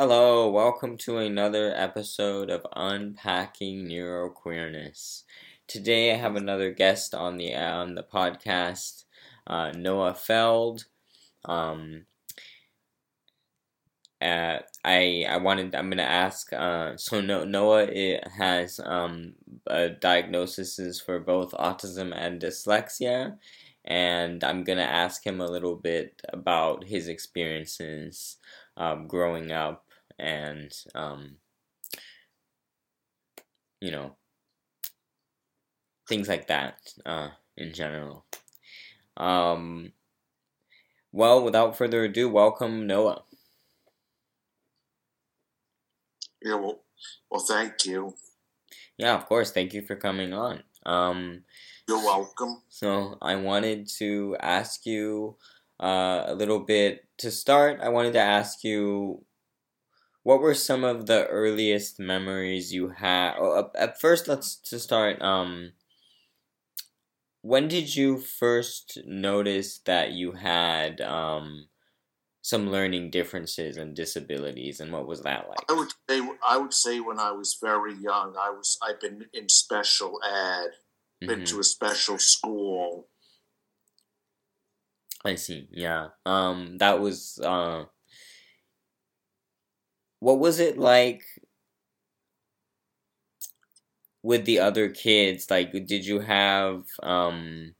Hello, welcome to another episode of Unpacking Neuroqueerness. Today I have another guest on the on the podcast, uh, Noah Feld. Um, uh, I I wanted I'm gonna ask. Uh, so no, Noah it has um, diagnoses for both autism and dyslexia, and I'm gonna ask him a little bit about his experiences um, growing up and um, you know things like that uh, in general. Um, well, without further ado, welcome Noah. Yeah, well, well, thank you. Yeah, of course. Thank you for coming on. Um, You're welcome. So I wanted to ask you uh, a little bit to start. I wanted to ask you what were some of the earliest memories you had. Oh, at first, let's to start. Um, when did you first notice that you had um, some learning differences and disabilities, and what was that like? I would say I would say when I was very young, I was I've been in special ed, been mm-hmm. to a special school. I see. Yeah. Um. That was. Uh. What was it like with the other kids? Like, did you have um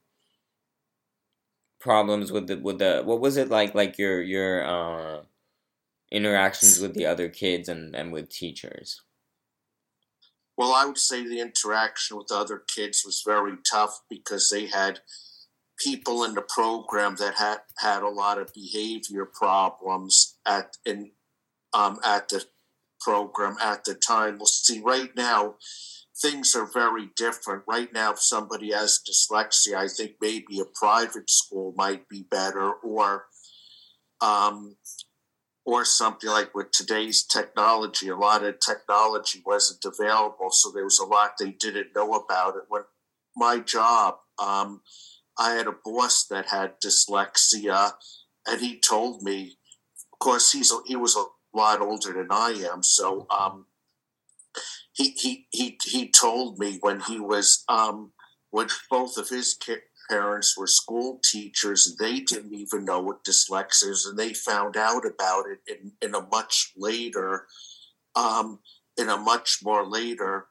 problems with the with the what was it like like your your uh interactions with the other kids and and with teachers well i would say the interaction with the other kids was very tough because they had people in the program that had had a lot of behavior problems at in um, at the program at the time. We'll see right now things are very different. Right now, if somebody has dyslexia, I think maybe a private school might be better, or um, or something like with today's technology. A lot of technology wasn't available, so there was a lot they didn't know about it. When my job, um, I had a boss that had dyslexia, and he told me. Of course, he's he was a lot older than I am, so um, he he he he told me when he was um, when both of his parents were school teachers, they didn't even know what dyslexia is, and they found out about it in, in a much later, um, in a much more later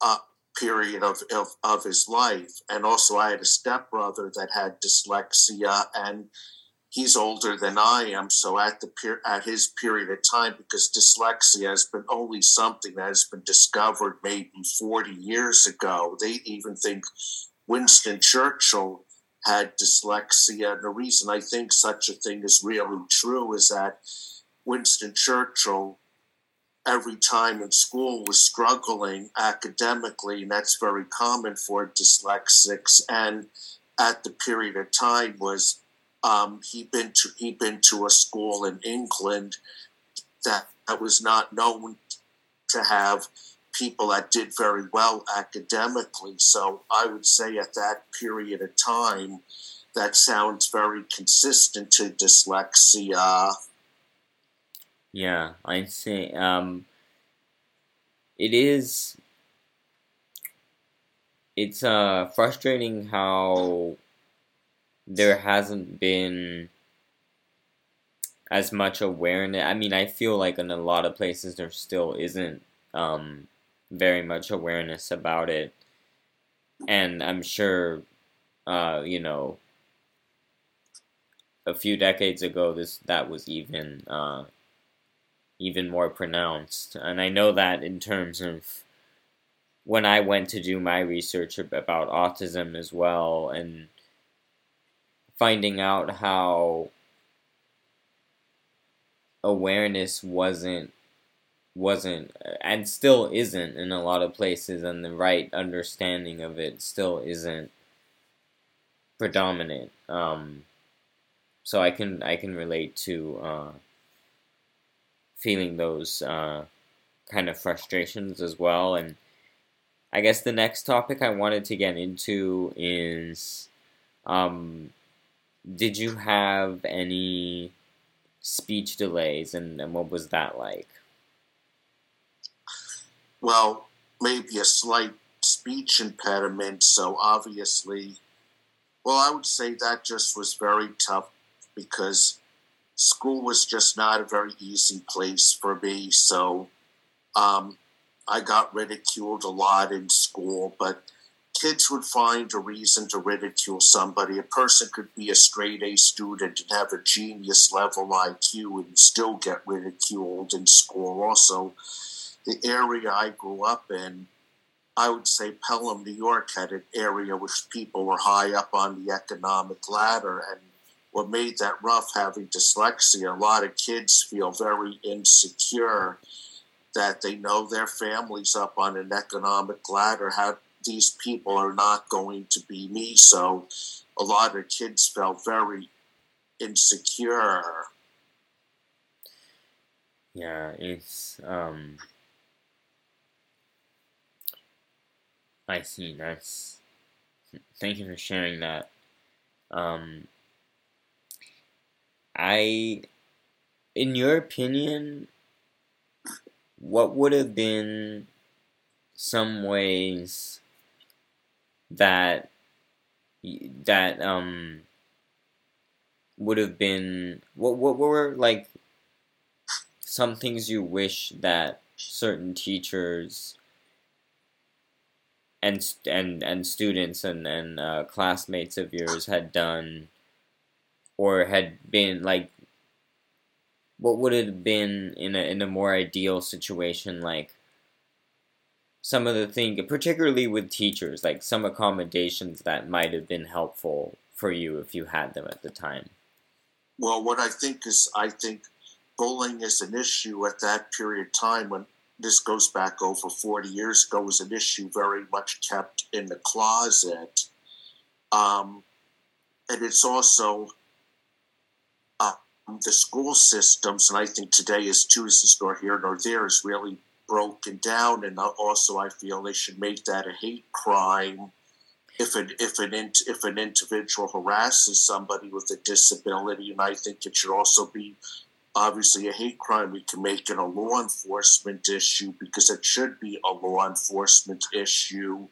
uh, period of, of, of his life. And also, I had a stepbrother that had dyslexia, and he's older than I am, so at the per- at his period of time, because dyslexia has been only something that has been discovered maybe 40 years ago. They even think Winston Churchill had dyslexia, and the reason I think such a thing is really true is that Winston Churchill. Every time in school was struggling academically, and that's very common for dyslexics. And at the period of time was um, he'd been to he'd been to a school in England that, that was not known to have people that did very well academically. So I would say at that period of time, that sounds very consistent to dyslexia. Yeah, I'd say um, it is. It's uh, frustrating how there hasn't been as much awareness. I mean, I feel like in a lot of places there still isn't um, very much awareness about it, and I'm sure, uh, you know, a few decades ago, this that was even uh, even more pronounced, and I know that in terms of when I went to do my research about autism as well, and finding out how awareness wasn't wasn't and still isn't in a lot of places and the right understanding of it still isn't predominant. Um, so i can i can relate to uh, feeling those uh, kind of frustrations as well. And i guess the next topic i wanted to get into is um, did you have any speech delays, and, and what was that like? Well, maybe a slight speech impediment, so obviously, well, I would say that just was very tough because school was just not a very easy place for me. So um, I got ridiculed a lot in school, but kids would find a reason to ridicule somebody. A person could be a straight A student and have a genius level IQ and still get ridiculed in school. Also, the area I grew up in, I would say Pelham, New York, had an area which people were high up on the economic ladder. And what made that rough having dyslexia, a lot of kids feel very insecure that they know their families up on an economic ladder. How these people are not going to be me. So a lot of kids felt very insecure. Yeah, it's um I see, that's thank you for sharing that. Um I in your opinion what would have been some ways that that um would have been what what were like some things you wish that certain teachers and and and students and and uh, classmates of yours had done or had been like what would it have been in a in a more ideal situation like some of the things, particularly with teachers, like some accommodations that might have been helpful for you if you had them at the time? Well, what I think is, I think bullying is an issue at that period of time when this goes back over 40 years ago, was an issue very much kept in the closet. Um, and it's also uh, the school systems, and I think today is too, is nor here nor there, is really broken down, and also I feel they should make that a hate crime. If an if an if an individual harasses somebody with a disability, and I think it should also be obviously a hate crime. We can make it a law enforcement issue because it should be a law enforcement issue.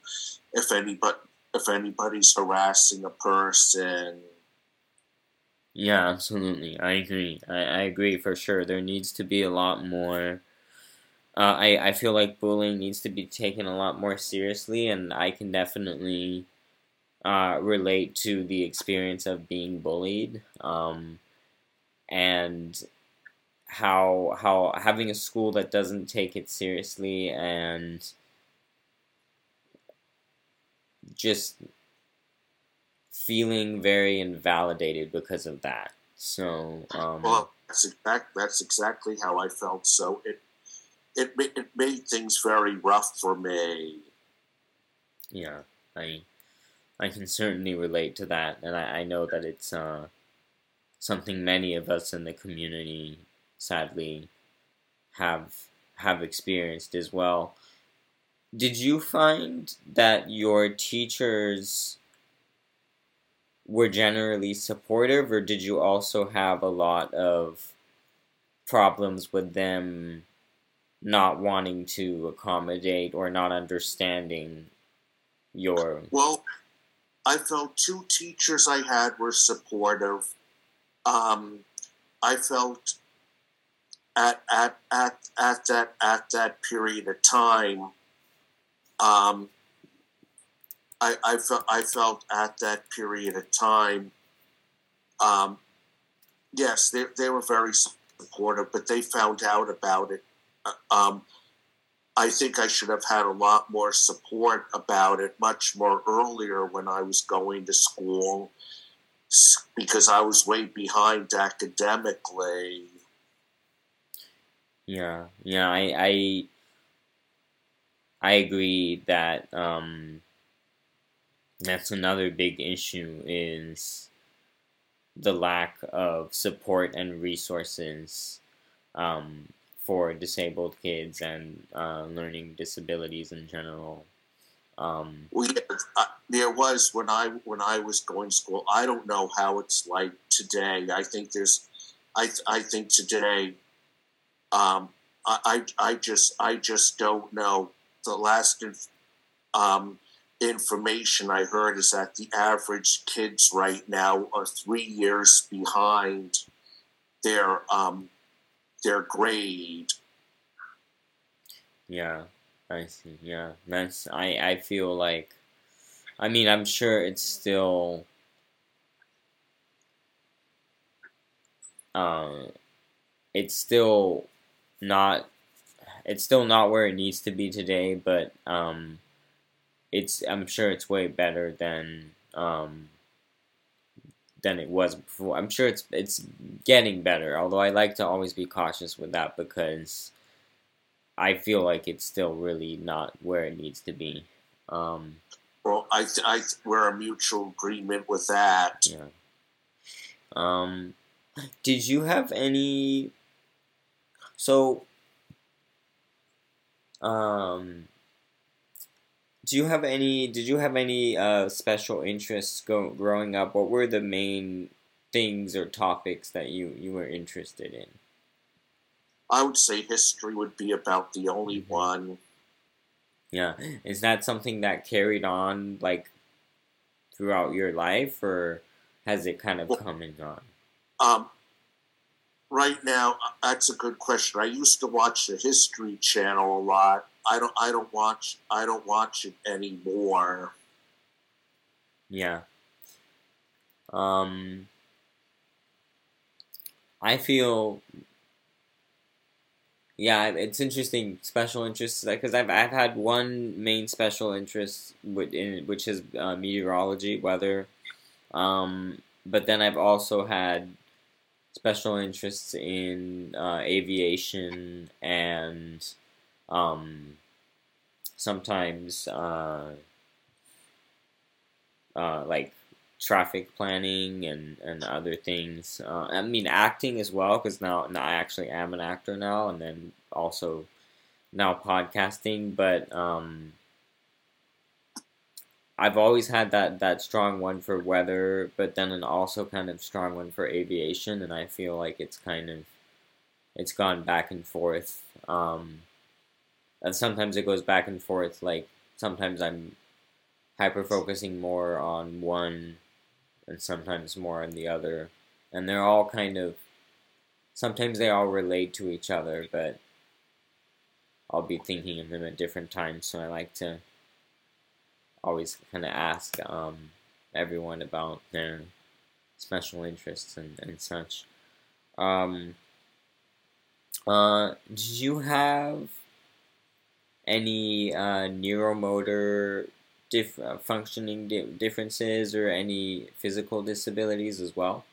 If anybody if anybody's harassing a person. Yeah, absolutely. I agree. I, I agree for sure. There needs to be a lot more uh, I, I feel like bullying needs to be taken a lot more seriously, and I can definitely uh, relate to the experience of being bullied, um, and how how having a school that doesn't take it seriously and just feeling very invalidated because of that. So, um, well, that's exact. That's exactly how I felt. So it it it made things very rough for me. Yeah, I I can certainly relate to that, and I, I know that it's uh, something many of us in the community sadly have have experienced as well. Did you find that your teachers were generally supportive, or did you also have a lot of problems with them not wanting to accommodate or not understanding your well i felt two teachers i had were supportive. Um, i felt at, at, at, at that at that period of time um, I, I felt I felt at that period of time um, yes they, they were very supportive but they found out about it um, I think I should have had a lot more support about it much more earlier when I was going to school because I was way behind academically. Yeah, yeah, I I, I agree that um, that's another big issue is the lack of support and resources um, for disabled kids and uh, learning disabilities in general. Um, well, yeah, uh, there was when I when I was going to school. I don't know how it's like today. I think there's I I think today, um, I, I I just I just don't know. The last um, information I heard is that the average kids right now are three years behind their um, their grade. Yeah, I see. Yeah, that's I I feel like, I mean, I'm sure it's still. Um, it's still not it's still not where it needs to be today, but um, it's I'm sure it's way better than um, than it was before. I'm sure it's it's getting better. Although I like to always be cautious with that because I feel like it's still really not where it needs to be. Um, well, I, I we're a mutual agreement with that. Yeah. Um, did you have any? So, um, do you have any? Did you have any uh, special interests go, growing up? What were the main things or topics that you you were interested in? I would say history would be about the only mm-hmm. one. Yeah, is that something that carried on like throughout your life, or has it kind of well, come and gone? Um, right now, uh, that's a good question. I used to watch the History Channel a lot I don't I don't watch I don't watch it anymore. Yeah. Um I feel yeah, it's interesting special interests because I've I've had one main special interest which is uh, meteorology, weather. Um, but then I've also had special interests in uh, aviation and um, sometimes uh, uh, like traffic planning and, and other things. Uh, I mean, acting as well, because now, now I actually am an actor now, and then also now podcasting. But um, I've always had that, that strong one for weather, but then an also kind of strong one for aviation, and I feel like it's kind of it's gone back and forth. Um, and sometimes it goes back and forth. Like sometimes I'm hyper focusing more on one, and sometimes more on the other, and they're all kind of. Sometimes they all relate to each other, but I'll be thinking of them at different times. So I like to always kind of ask um, everyone about their special interests and, and such. Um, uh, did you have any uh, neuromotor uh, functioning di- differences or any physical disabilities as well?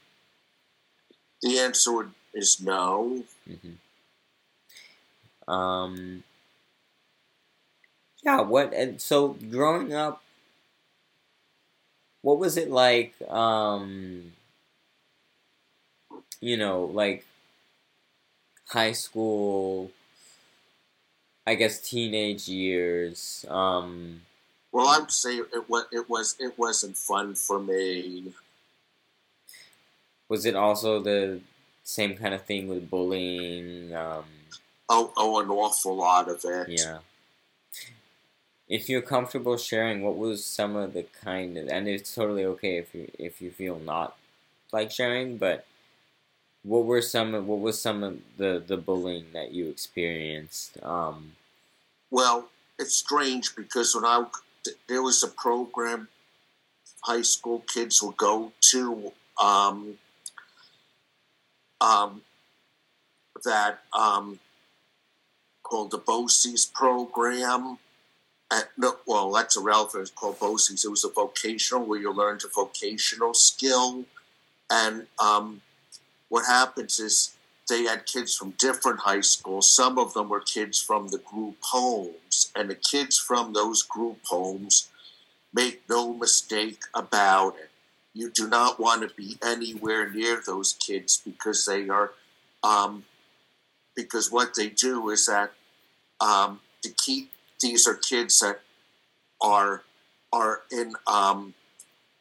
The answer is no. Mm-hmm. Um, yeah, what, and so growing up, what was it like, um, you know, like high school, I guess teenage years. Um, well, I would say it was it was it wasn't fun for me. Was it also the same kind of thing with bullying? Um, oh, oh, an awful lot of it. Yeah. If you're comfortable sharing, what was some of the kind of, and it's totally okay if you if you feel not like sharing, but what were some what was some of the the bullying that you experienced um, well it's strange because when i there was a program high school kids would go to um, um, that um, called the BOCES program. At, well, that's irrelevant. It's called BOCES. It was a vocational where you learned a vocational skill, and um, what happens is they had kids from different high schools. Some of them were kids from the group homes, and the kids from those group homes make no mistake about it. You do not want to be anywhere near those kids because they are, um, because what they do is that um, to keep these are kids that are are in um,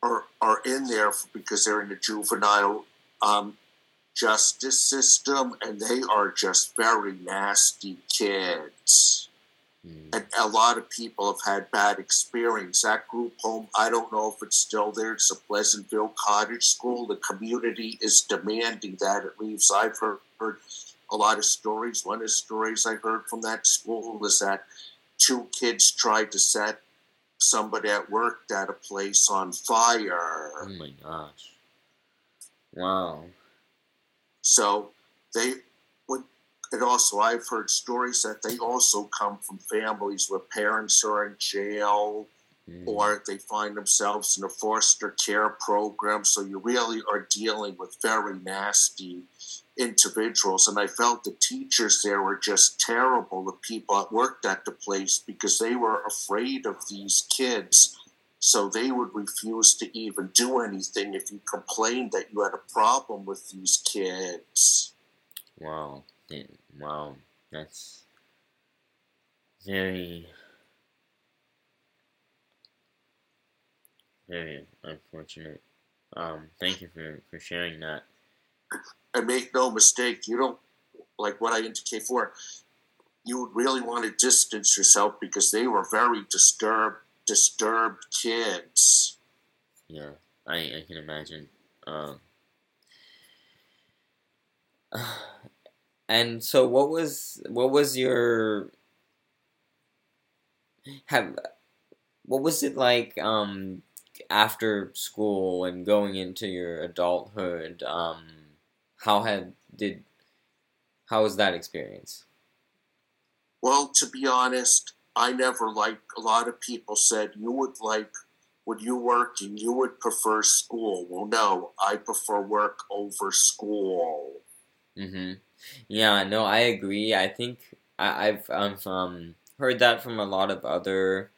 are are in there because they're in the juvenile um, justice system, and they are just very nasty kids. Mm. And a lot of people have had bad experience. That group home, I don't know if it's still there. It's a Pleasantville Cottage School. The community is demanding that it leaves. I've heard, heard a lot of stories. One of the stories I heard from that school was that two kids tried to set somebody at work at a place on fire. Oh my gosh. Wow. So they would and also I've heard stories that they also come from families where parents are in jail mm. or they find themselves in a foster care program. So you really are dealing with very nasty individuals. And I felt the teachers there were just terrible, the people that worked at the place, because they were afraid of these kids. So they would refuse to even do anything if you complained that you had a problem with these kids. Wow. Wow. That's very, very unfortunate. Um, thank you for, for sharing that and make no mistake, you don't like what I indicate for. You would really want to distance yourself because they were very disturbed, disturbed kids. Yeah, I I can imagine. Um, and so, what was what was your have what was it like um, after school and going into your adulthood? Um, how had did how was that experience? Well, to be honest, I never like a lot of people said you would like when you work and you would prefer school. Well, no, I prefer work over school. Mhm. Yeah, no, I agree. I think I, I've um, heard that from a lot of other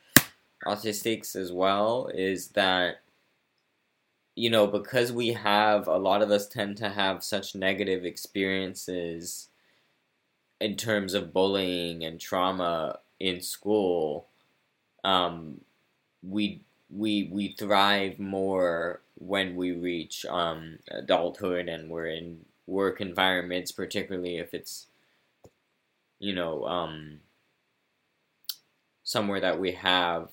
autistics as well. Is that you know, because we have a lot of us tend to have such negative experiences in terms of bullying and trauma in school, um, we we we thrive more when we reach um, adulthood and we're in work environments, particularly if it's you know um, somewhere that we have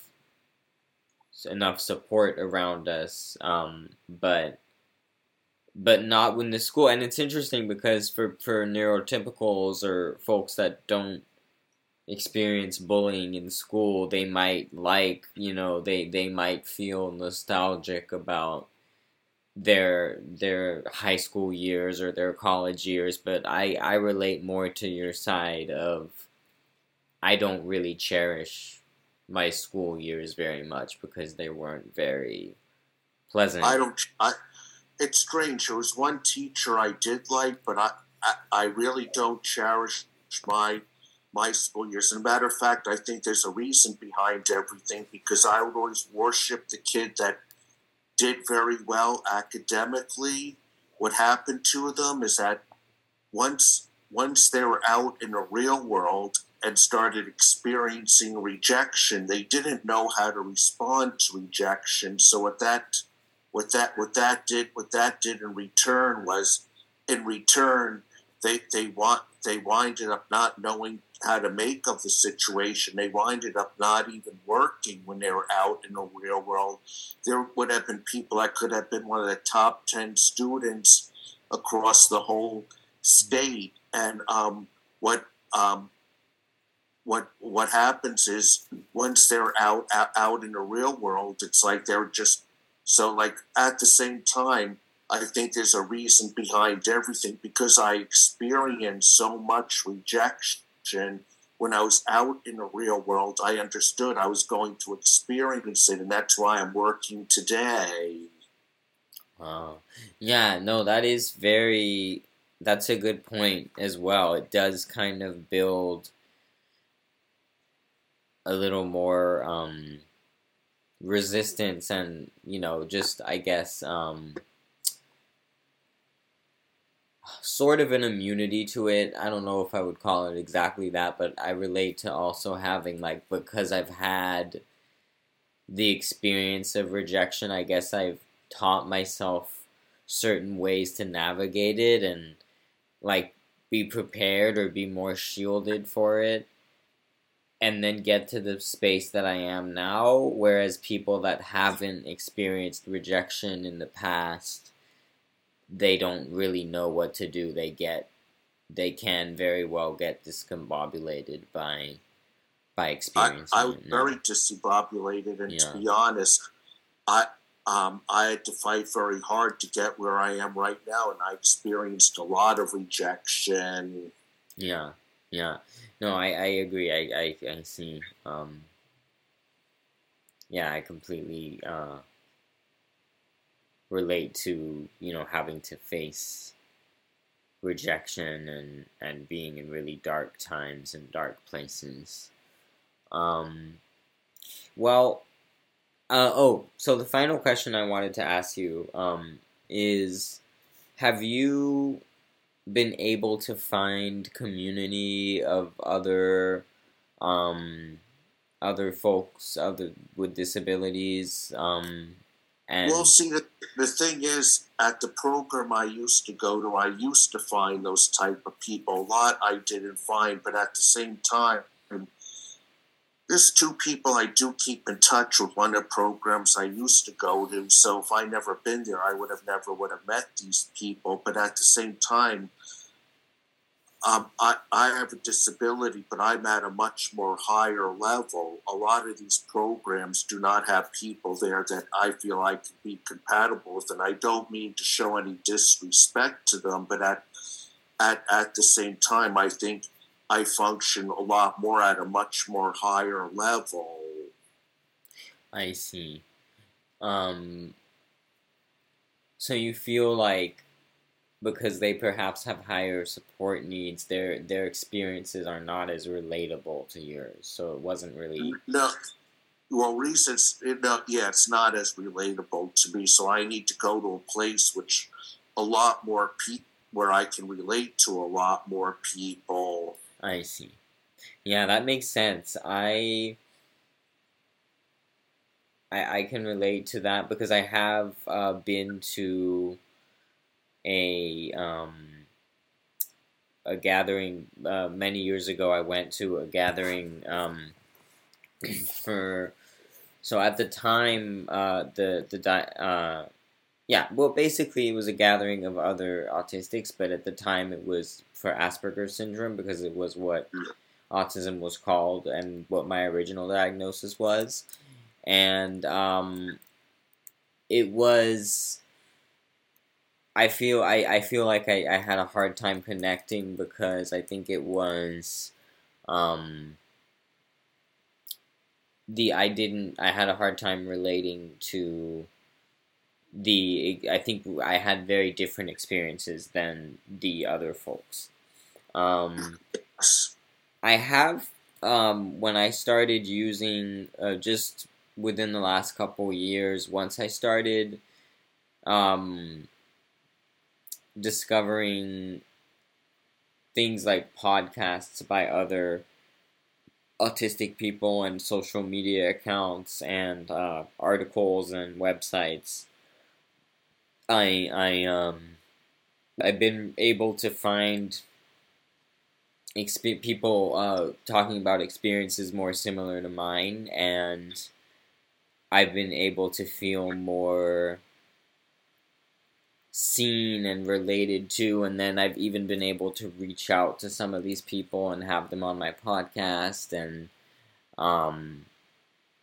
enough support around us, um, but but not when the school. And it's interesting because for for neurotypicals or folks that don't experience bullying in school, they might like you know they they might feel nostalgic about their their high school years or their college years but i i relate more to your side of i don't really cherish my school years very much because they weren't very pleasant. I don't. I. It's strange. There was one teacher I did like, but I, I, I really don't cherish my my school years. As a matter of fact, I think there's a reason behind everything because I would always worship the kid that did very well academically. What happened to them is that once once they were out in the real world, and started experiencing rejection, they didn't know how to respond to rejection. So what that what that what that did what that did in return was in return they they want they winded up not knowing how to make of the situation. They winded up not even working when they were out in the real world. There would have been people that could have been one of the top ten students across the whole state. And um, what um, what what happens is once they're out, out in the real world, it's like they're just so like at the same time. I think there's a reason behind everything because I experienced so much rejection when I was out in the real world. I understood I was going to experience it, and that's why I'm working today. Wow. Yeah, no, that is very. That's a good point as well. It does kind of build a little more um, resistance and you know just I guess um, sort of an immunity to it. I don't know if I would call it exactly that, but I relate to also having like because I've had the experience of rejection. I guess I've taught myself certain ways to navigate it and like be prepared or be more shielded for it and then get to the space that I am now whereas people that haven't experienced rejection in the past they don't really know what to do they get they can very well get discombobulated by by experiencing I, I was very discombobulated and yeah. to be honest I um, I had to fight very hard to get where I am right now, and I experienced a lot of rejection. Yeah, yeah. No, I, I agree. I, I, I see. Um, yeah, I completely uh, relate to, you know, having to face rejection and, and being in really dark times and dark places. Um, well, uh, oh, so the final question I wanted to ask you um, is Have you been able to find community of other um, other folks other with disabilities um, and well see the, the thing is at the program i used to go to i used to find those type of people. A lot i didn't find but at the same time there's two people I do keep in touch with. One of the programs I used to go to. So if I never been there, I would have never would have met these people. But at the same time, um, I, I have a disability, but I'm at a much more higher level. A lot of these programs do not have people there that I feel I can be compatible with, and I don't mean to show any disrespect to them, but at at at the same time, I think I function a lot more at a much more higher level. I see. Um, so you feel like because they perhaps have higher support needs, their their experiences are not as relatable to yours. So it wasn't really no. Well, reasons, no, yeah, it's not as relatable to me. So I need to go to a place which a lot more people where I can relate to a lot more people I see. Yeah, that makes sense. I I, I can relate to that because I have uh, been to a um, a gathering uh, many years ago. I went to a gathering um, for so at the time uh, the the uh, yeah well basically it was a gathering of other autistics, but at the time it was for Asperger's syndrome because it was what autism was called and what my original diagnosis was. And um, it was. I feel I, I feel like I, I had a hard time connecting because I think it was um, the I didn't I had a hard time relating to the I think I had very different experiences than the other folks. Um, I have um, when I started using uh, just within the last couple years. Once I started um, discovering things like podcasts by other autistic people and social media accounts and uh, articles and websites. I I um I've been able to find exp- people uh, talking about experiences more similar to mine, and I've been able to feel more seen and related to and then I've even been able to reach out to some of these people and have them on my podcast and um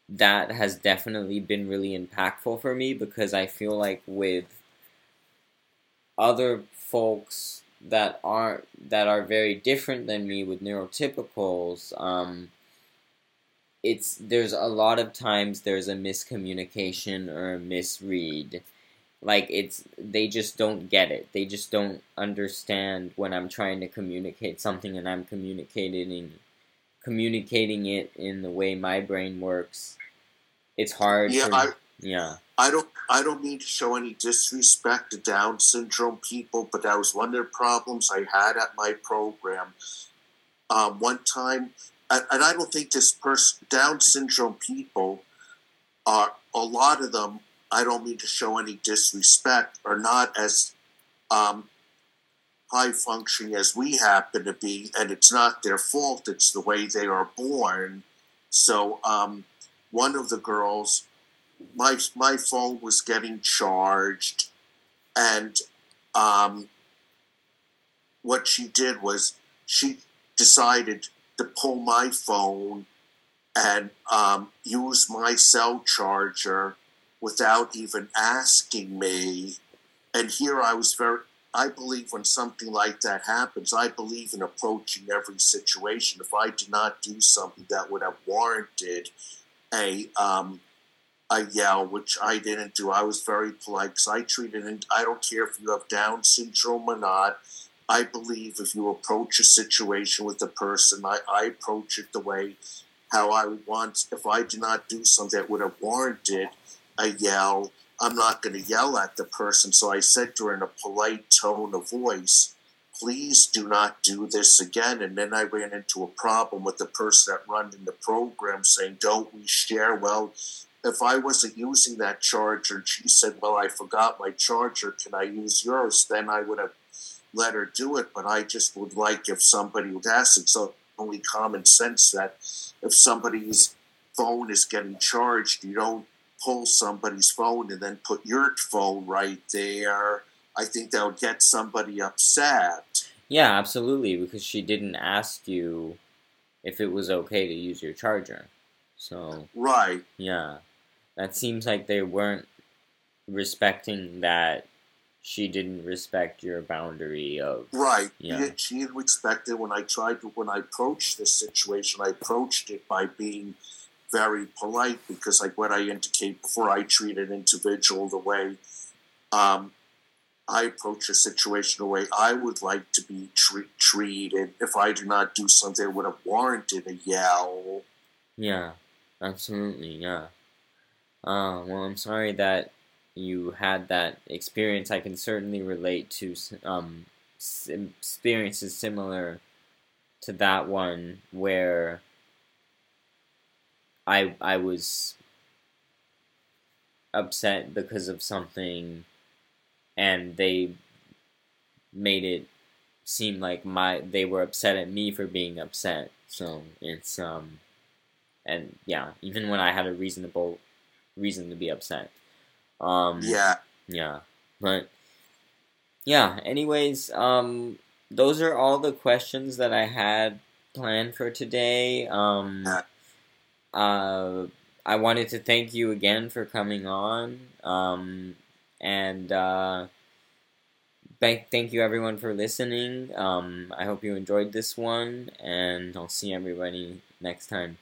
that has definitely been really impactful for me because I feel like with other folks that aren't that are very different than me with neurotypicals um, it's there's a lot of times there's a miscommunication or a misread. Like it's they just don't get it. They just don't understand when i'm trying to communicate something and i'm communicating communicating it in the way my brain works. It's hard yeah for, I, yeah I don't I don't mean to show any disrespect to Down syndrome people, but that was one of the problems I had at my program. Um, one time, and, I don't think this person Down syndrome people are a lot of them. I don't mean to show any disrespect, are not as um, high functioning as we happen to be, and it's not their fault, it's the way they are born. So, um, one of the girls, my, my phone was getting charged, and um, what she did was she decided to pull my phone and um, use my cell charger without even asking me. And here I was very, I believe when something like that happens, I believe in approaching every situation. If I did not do something that would have warranted a um, a yell, which I didn't do, I was very polite because I treated it. I don't care if you have Down syndrome or not. I believe if you approach a situation with a person, I, I approach it the way how I want. If I did not do something that would have warranted a yell, I'm not going to yell at the person. So I said to her in a polite tone of voice, please do not do this again. And then I ran into a problem with the person that run in the program saying, don't we share? Well, if I wasn't using that charger and she said, well, I forgot my charger, can I use yours? Then I would have let her do it. But I just would like if somebody would ask. It's only common sense that if somebody's phone is getting charged, you don't pull somebody's phone and then put your phone right there. I think that would get somebody upset. Yeah, absolutely, because she didn't ask you if it was okay to use your charger. So Right. Yeah. That seems like they weren't respecting that she didn't respect your boundary of right. Yeah. She didn't respect it when I tried to when I approached this situation. I approached it by being very polite because, like what I indicate before, I treat an individual the way um, I approach a situation the way I would like to be tre- treated. If I do not do something that would have warranted a yell. Yeah, absolutely, yeah. Uh, well, I'm sorry that you had that experience. I can certainly relate to um, experiences similar to that one where I I was upset because of something and they made it seem like my they were upset at me for being upset. So it's um and yeah, even when I had a reasonable reason to be upset. Um Yeah. yeah. But yeah, anyways, um those are all the questions that I had planned for today. Um uh I wanted to thank you again for coming on. Um and uh thank thank you everyone for listening. Um I hope you enjoyed this one and I'll see everybody next time.